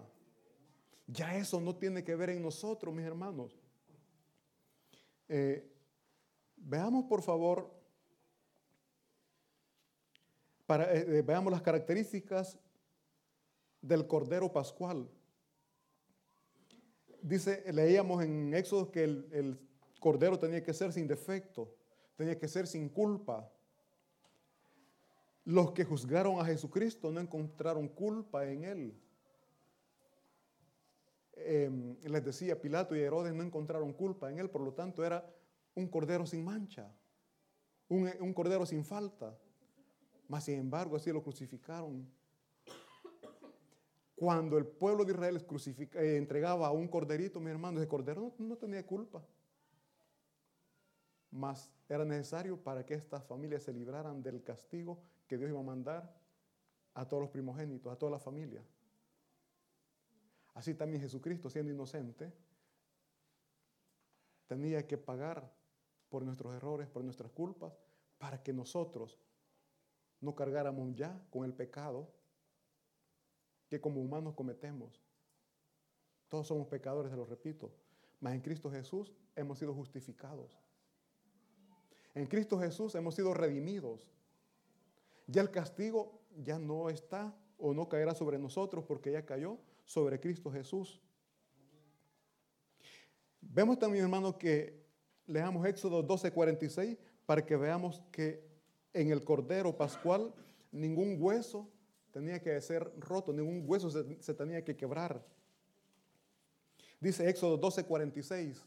Ya eso no tiene que ver en nosotros, mis hermanos. Eh, Veamos por favor, eh, eh, veamos las características del Cordero Pascual. Dice, leíamos en Éxodo que el, el Cordero tenía que ser sin defecto, tenía que ser sin culpa. Los que juzgaron a Jesucristo no encontraron culpa en él. Em, les decía, Pilato y Herodes no encontraron culpa en él, por lo tanto era un cordero sin mancha, un, cordero sin falta. Mas sin embargo, así lo crucificaron. Cuando el pueblo de Israel eh, entregaba a un corderito, mi hermano, ese cordero no, tenía culpa. Mas era necesario para que estas familias se libraran del castigo que Dios iba a mandar a todos los primogénitos, a toda la familia. Así también Jesucristo, siendo inocente, tenía que pagar por nuestros errores, por nuestras culpas, para que nosotros no cargáramos ya con el pecado que como humanos cometemos. Todos somos pecadores, se lo repito, mas en Cristo Jesús hemos sido justificados. En Cristo Jesús hemos sido redimidos. Ya el castigo ya no está o no caerá sobre nosotros porque ya cayó sobre Cristo Jesús. Vemos también, hermano, que leamos Éxodo 12:46 para que veamos que en el Cordero Pascual ningún hueso tenía que ser roto, ningún hueso se, tenía que quebrar. Dice Éxodo 12:46,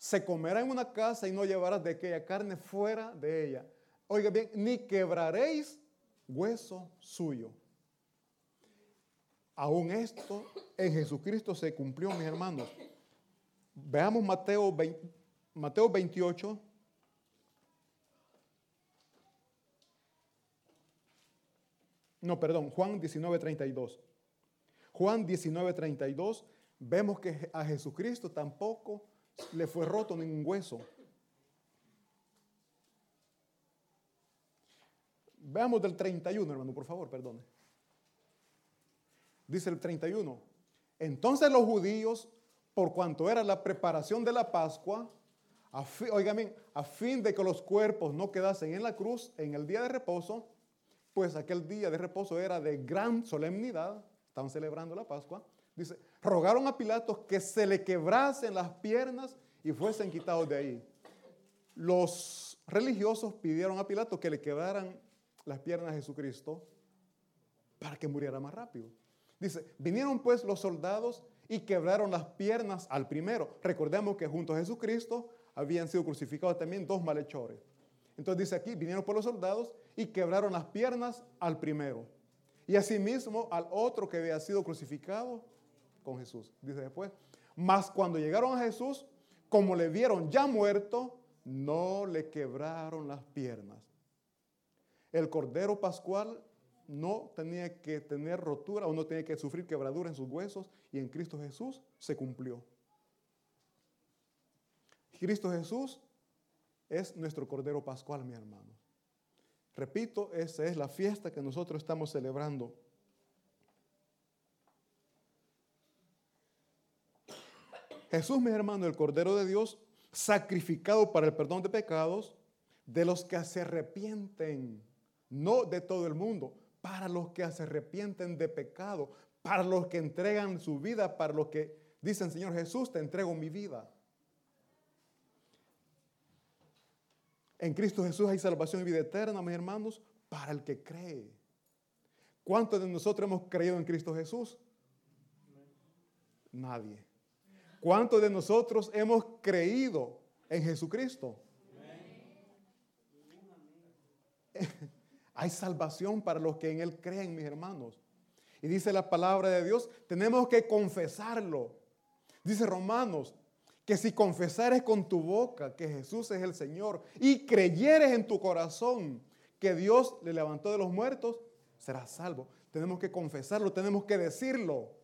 se comerá en una casa y no llevarás de aquella carne fuera de ella. Oiga bien, ni quebraréis hueso suyo. Aún esto en Jesucristo se cumplió, mis hermanos. Veamos Mateo 20, Mateo 28. No, perdón, Juan 19, 32. Juan 19, 32, vemos que a Jesucristo tampoco le fue roto ningún hueso. Veamos del 31, hermano, por favor, perdone. Dice el 31. Entonces los judíos, por cuanto era la preparación de la Pascua, a a fin de que los cuerpos no quedasen en la cruz en el día de reposo, pues aquel día de reposo era de gran solemnidad, estaban celebrando la Pascua, Dice, rogaron a Pilato que se le quebrasen las piernas y fuesen quitados de ahí. Los religiosos pidieron a Pilato que le quebraran las piernas a Jesucristo para que muriera más rápido. Dice, vinieron pues los soldados y quebraron las piernas al primero. Recordemos que junto a Jesucristo habían sido crucificados también dos malhechores. Entonces dice aquí, vinieron por los soldados y quebraron las piernas al primero. Y asimismo al otro que había sido crucificado con Jesús. Dice después, mas cuando llegaron a Jesús, como le vieron ya muerto, no le quebraron las piernas. El Cordero Pascual no tenía que tener rotura o no tenía que sufrir quebradura en sus huesos y en Cristo Jesús se cumplió. Cristo Jesús es nuestro Cordero Pascual, mi hermano. Repito, esa es la fiesta que nosotros estamos celebrando. Jesús, mi hermano, el Cordero de Dios, sacrificado para el perdón de pecados de los que se arrepienten, no de todo el mundo, para los que se arrepienten de pecado, para los que entregan su vida, para los que dicen, Señor Jesús, te entrego mi vida. En Cristo Jesús hay salvación y vida eterna, mis hermanos, para el que cree. ¿Cuántos de nosotros hemos creído en Cristo Jesús? Nadie. ¿Cuántos de nosotros hemos creído en Jesucristo? Hay salvación para los que en Él creen, mis hermanos. Y dice la palabra de Dios, tenemos que confesarlo. Dice Romanos, que si confesares con tu boca que Jesús es el Señor y creyeres en tu corazón que Dios le levantó de los muertos, serás salvo. Tenemos que confesarlo, tenemos que decirlo.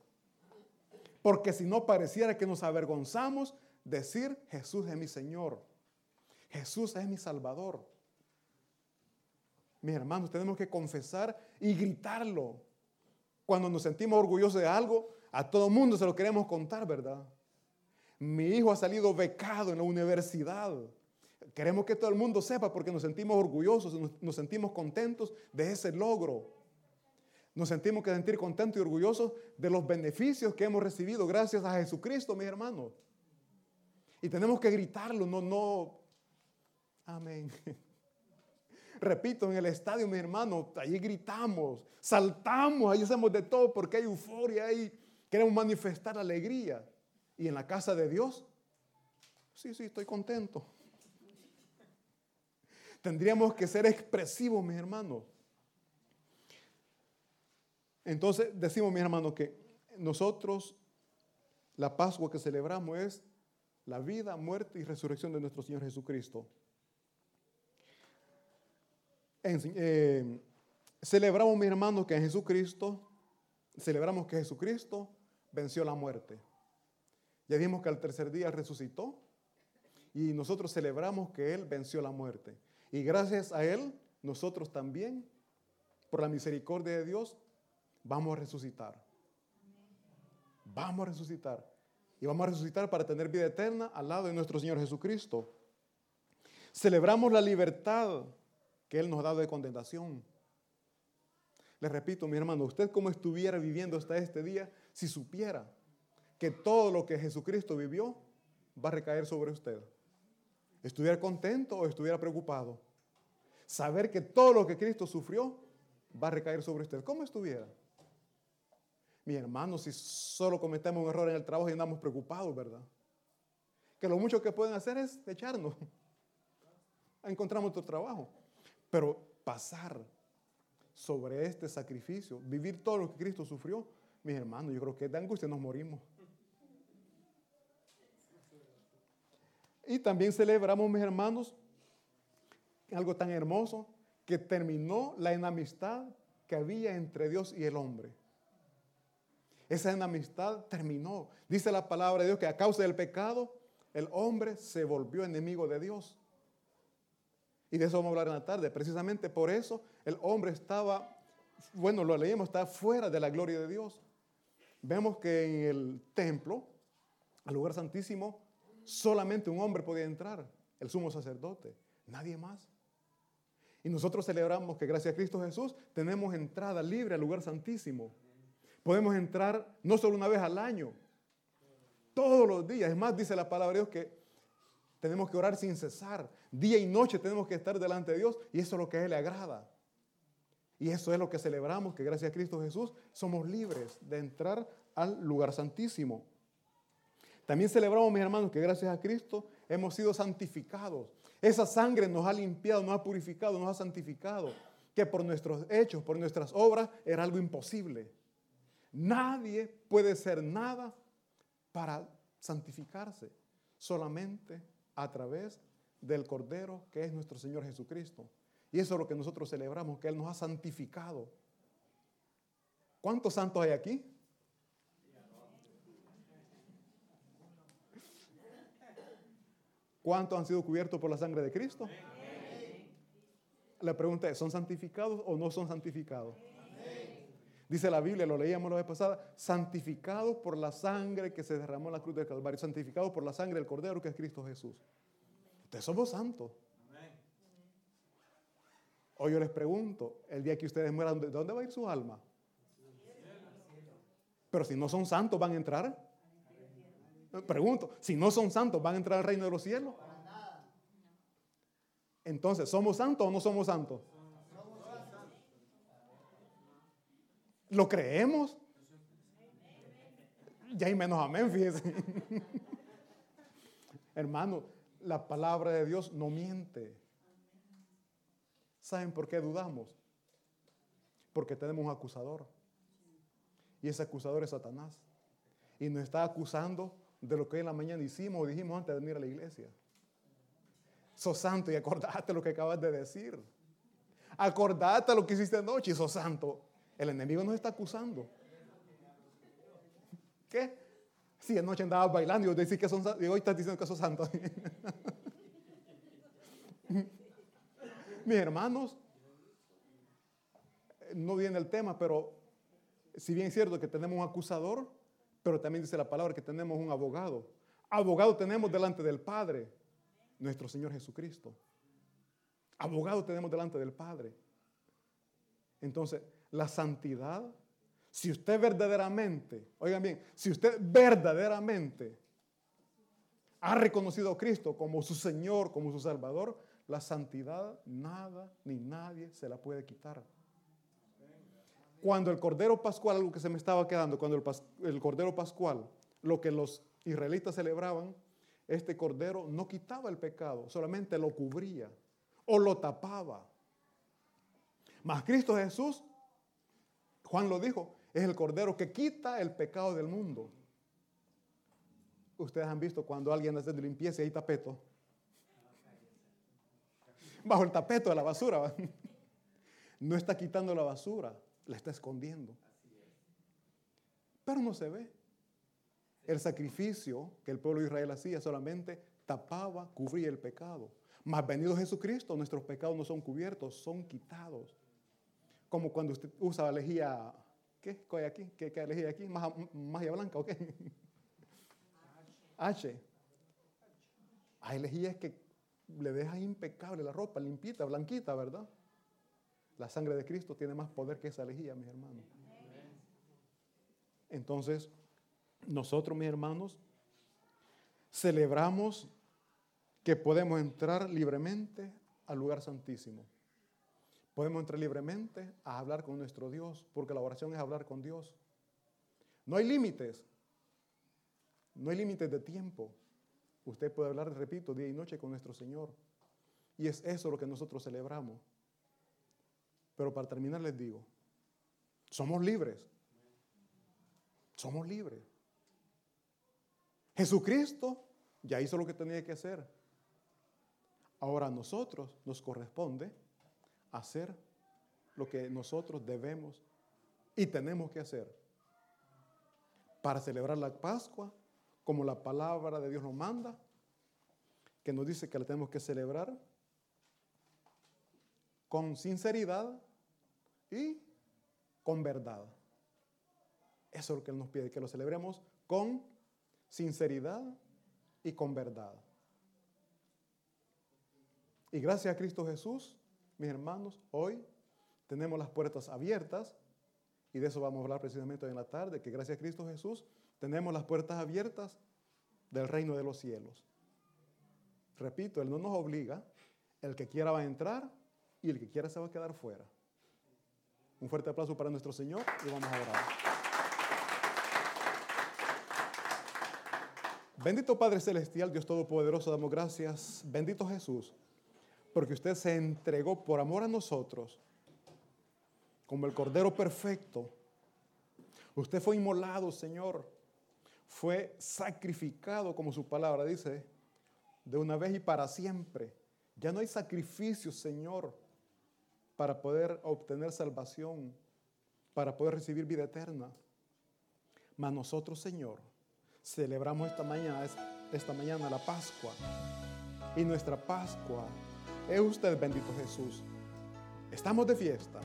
Porque si no pareciera que nos avergonzamos decir Jesús es mi Señor. Jesús es mi Salvador. Mis hermanos, tenemos que confesar y gritarlo. Cuando nos sentimos orgullosos de algo, a todo mundo se lo queremos contar, ¿verdad? Mi hijo ha salido becado en la universidad. Queremos que todo el mundo sepa porque nos sentimos orgullosos, nos, sentimos contentos de ese logro. Nos sentimos que sentir contentos y orgullosos de los beneficios que hemos recibido gracias a Jesucristo, mis hermanos. Y tenemos que gritarlo, no, no. Amén. Repito, en el estadio, mis hermanos, allí gritamos, saltamos, ahí hacemos de todo porque hay euforia, ahí queremos manifestar alegría. Y en la casa de Dios, sí, sí, estoy contento. Tendríamos que ser expresivos, mis hermanos. Entonces decimos, mis hermanos, que nosotros la Pascua que celebramos es la vida, muerte y resurrección de nuestro Señor Jesucristo. Eh, celebramos, mis hermanos, que en Jesucristo, celebramos que Jesucristo venció la muerte. Ya vimos que al tercer día resucitó y nosotros celebramos que Él venció la muerte. Y gracias a Él, nosotros también, por la misericordia de Dios, vamos a resucitar. Vamos a resucitar. Y vamos a resucitar para tener vida eterna al lado de nuestro Señor Jesucristo. Celebramos la libertad que Él nos ha dado de condenación. Les repito, mi hermano, usted como estuviera viviendo hasta este día si supiera que todo lo que Jesucristo vivió va a recaer sobre usted. ¿Estuviera contento o estuviera preocupado? Saber que todo lo que Cristo sufrió va a recaer sobre usted. ¿Cómo estuviera? Mi hermano, si solo cometemos un error en el trabajo y andamos preocupados, ¿verdad? Que lo mucho que pueden hacer es echarnos. Encontramos otro trabajo. Pero pasar sobre este sacrificio, vivir todo lo que Cristo sufrió, mis hermanos, yo creo que de angustia nos morimos. Y también celebramos, mis hermanos, algo tan hermoso, que terminó la enemistad que había entre Dios y el hombre. Esa enemistad terminó. Dice la palabra de Dios que a causa del pecado, el hombre se volvió enemigo de Dios. Y de eso vamos a hablar en la tarde. Precisamente por eso el hombre estaba, bueno, lo leímos, está fuera de la gloria de Dios. Vemos que en el templo, al lugar santísimo, solamente un hombre podía entrar, el sumo sacerdote, nadie más. Y nosotros celebramos que gracias a Cristo Jesús tenemos entrada libre al lugar santísimo. Podemos entrar no solo una vez al año, todos los días. Es más, dice la palabra de Dios que tenemos que orar sin cesar. Día y noche tenemos que estar delante de Dios y eso es lo que a Él le agrada. Y eso es lo que celebramos, que gracias a Cristo Jesús somos libres de entrar al lugar santísimo. También celebramos, mis hermanos, que gracias a Cristo hemos sido santificados. Esa sangre nos ha limpiado, nos ha purificado, nos ha santificado. Que por nuestros hechos, por nuestras obras, era algo imposible. Nadie puede ser nada para santificarse, solamente a través del Cordero que es nuestro Señor Jesucristo. Y eso es lo que nosotros celebramos, que Él nos ha santificado. ¿Cuántos santos hay aquí? ¿Cuántos han sido cubiertos por la sangre de Cristo? La pregunta es, ¿son santificados o no son santificados? Dice la Biblia, lo leíamos la vez pasada, santificados por la sangre que se derramó en la cruz del Calvario, santificados por la sangre del Cordero que es Cristo Jesús. Entonces somos santos. Hoy yo les pregunto, el día que ustedes mueran, ¿de dónde va a ir su alma? Pero si no son santos, ¿van a entrar? Pregunto, si no son santos, ¿van a entrar al reino de los cielos? Entonces, ¿somos santos o no somos santos? ¿Lo creemos? Ya hay menos amén, fíjense. Hermano, la palabra de Dios no miente. ¿Saben por qué dudamos? Porque tenemos un acusador. Y ese acusador es Satanás. Y nos está acusando de lo que en la mañana hicimos o dijimos antes de venir a la iglesia. Sos santo y acordate lo que acabas de decir. Acordate lo que hiciste anoche y sos santo. El enemigo nos está acusando. ¿Qué? Si anoche andabas bailando y decís que son y hoy estás diciendo que sos santo. Mis hermanos, no viene el tema, pero si bien es cierto que tenemos un acusador, pero también dice la palabra que tenemos un abogado. Abogado tenemos delante del Padre, nuestro Señor Jesucristo. Abogado tenemos delante del Padre. Entonces, la santidad, si usted verdaderamente, oigan bien, si usted verdaderamente ha reconocido a Cristo como su Señor, como su Salvador, la santidad nada ni nadie se la puede quitar. Cuando el Cordero Pascual, algo que se me estaba quedando, cuando el, Cordero Pascual, lo que los israelitas celebraban, este Cordero no quitaba el pecado, solamente lo cubría o lo tapaba. Mas Cristo Jesús, Juan lo dijo, es el Cordero que quita el pecado del mundo. Ustedes han visto cuando alguien hace de limpieza y hay tapeto. Bajo el tapeto de la basura. No está quitando la basura, la está escondiendo. Pero no se ve. El sacrificio que el pueblo de Israel hacía solamente tapaba, cubría el pecado. Mas venido Jesucristo, nuestros pecados no son cubiertos, son quitados. Como cuando usted usa lejía, ¿qué? ¿Qué hay aquí? ¿Qué, qué lejía aquí? ¿Magia blanca o qué? H. Hay lejías que le dejan impecable la ropa, limpita, blanquita, ¿verdad? La sangre de Cristo tiene más poder que esa lejía, mis hermanos. Entonces, nosotros, mis hermanos, celebramos que podemos entrar libremente al lugar santísimo. Podemos entrar libremente a hablar con nuestro Dios, porque la oración es hablar con Dios. No hay límites. No hay límites de tiempo. Usted puede hablar, repito, día y noche con nuestro Señor. Y es eso lo que nosotros celebramos. Pero para terminar les digo, somos libres. Somos libres. Jesucristo ya hizo lo que tenía que hacer. Ahora a nosotros nos corresponde hacer lo que nosotros debemos y tenemos que hacer para celebrar la Pascua como la palabra de Dios nos manda, que nos dice que la tenemos que celebrar con sinceridad y con verdad. Eso es lo que Él nos pide, que lo celebremos con sinceridad y con verdad. Y gracias a Cristo Jesús, mis hermanos, hoy tenemos las puertas abiertas Y de eso vamos a hablar precisamente hoy en la tarde, que gracias a Cristo Jesús tenemos las puertas abiertas del reino de los cielos. Repito, Él no nos obliga, el que quiera va a entrar y el que quiera se va a quedar fuera. Un fuerte aplauso para nuestro Señor y vamos a orar. Bendito Padre Celestial, Dios Todopoderoso, damos gracias. Bendito Jesús, porque usted se entregó por amor a nosotros como el Cordero Perfecto. Usted fue inmolado, Señor. Fue sacrificado, como su palabra dice, de una vez y para siempre. Ya no hay sacrificio, Señor, para poder obtener salvación, para poder recibir vida eterna. Mas nosotros, Señor, celebramos esta mañana, esta mañana la Pascua. Y nuestra Pascua es usted, bendito Jesús. Estamos de fiesta.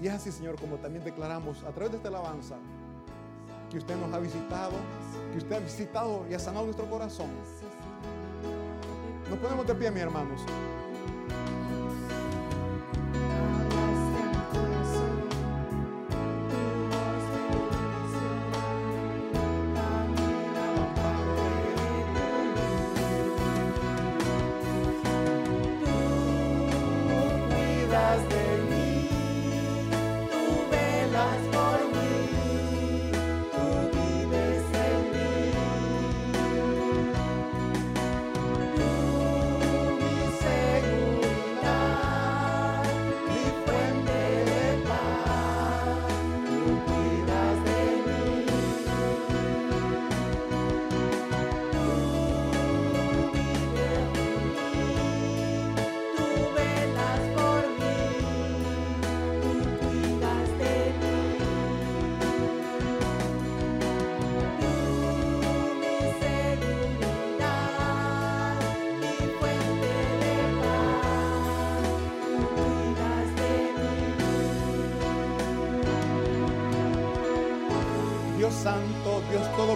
Y es así, Señor, como también declaramos a través de esta alabanza que usted nos ha visitado, que usted ha visitado y ha sanado nuestro corazón. Nos ponemos de pie, mis hermanos.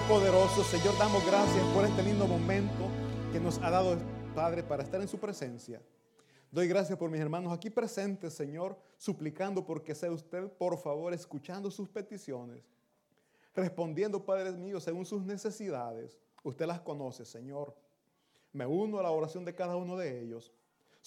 Dios Todopoderoso, Señor, damos gracias por este lindo momento que nos ha dado Padre para estar en su presencia. Doy gracias por mis hermanos aquí presentes, Señor, suplicando porque sea usted, por favor, escuchando sus peticiones, respondiendo, Padre mío, según sus necesidades. Usted las conoce, Señor. Me uno a la oración de cada uno de ellos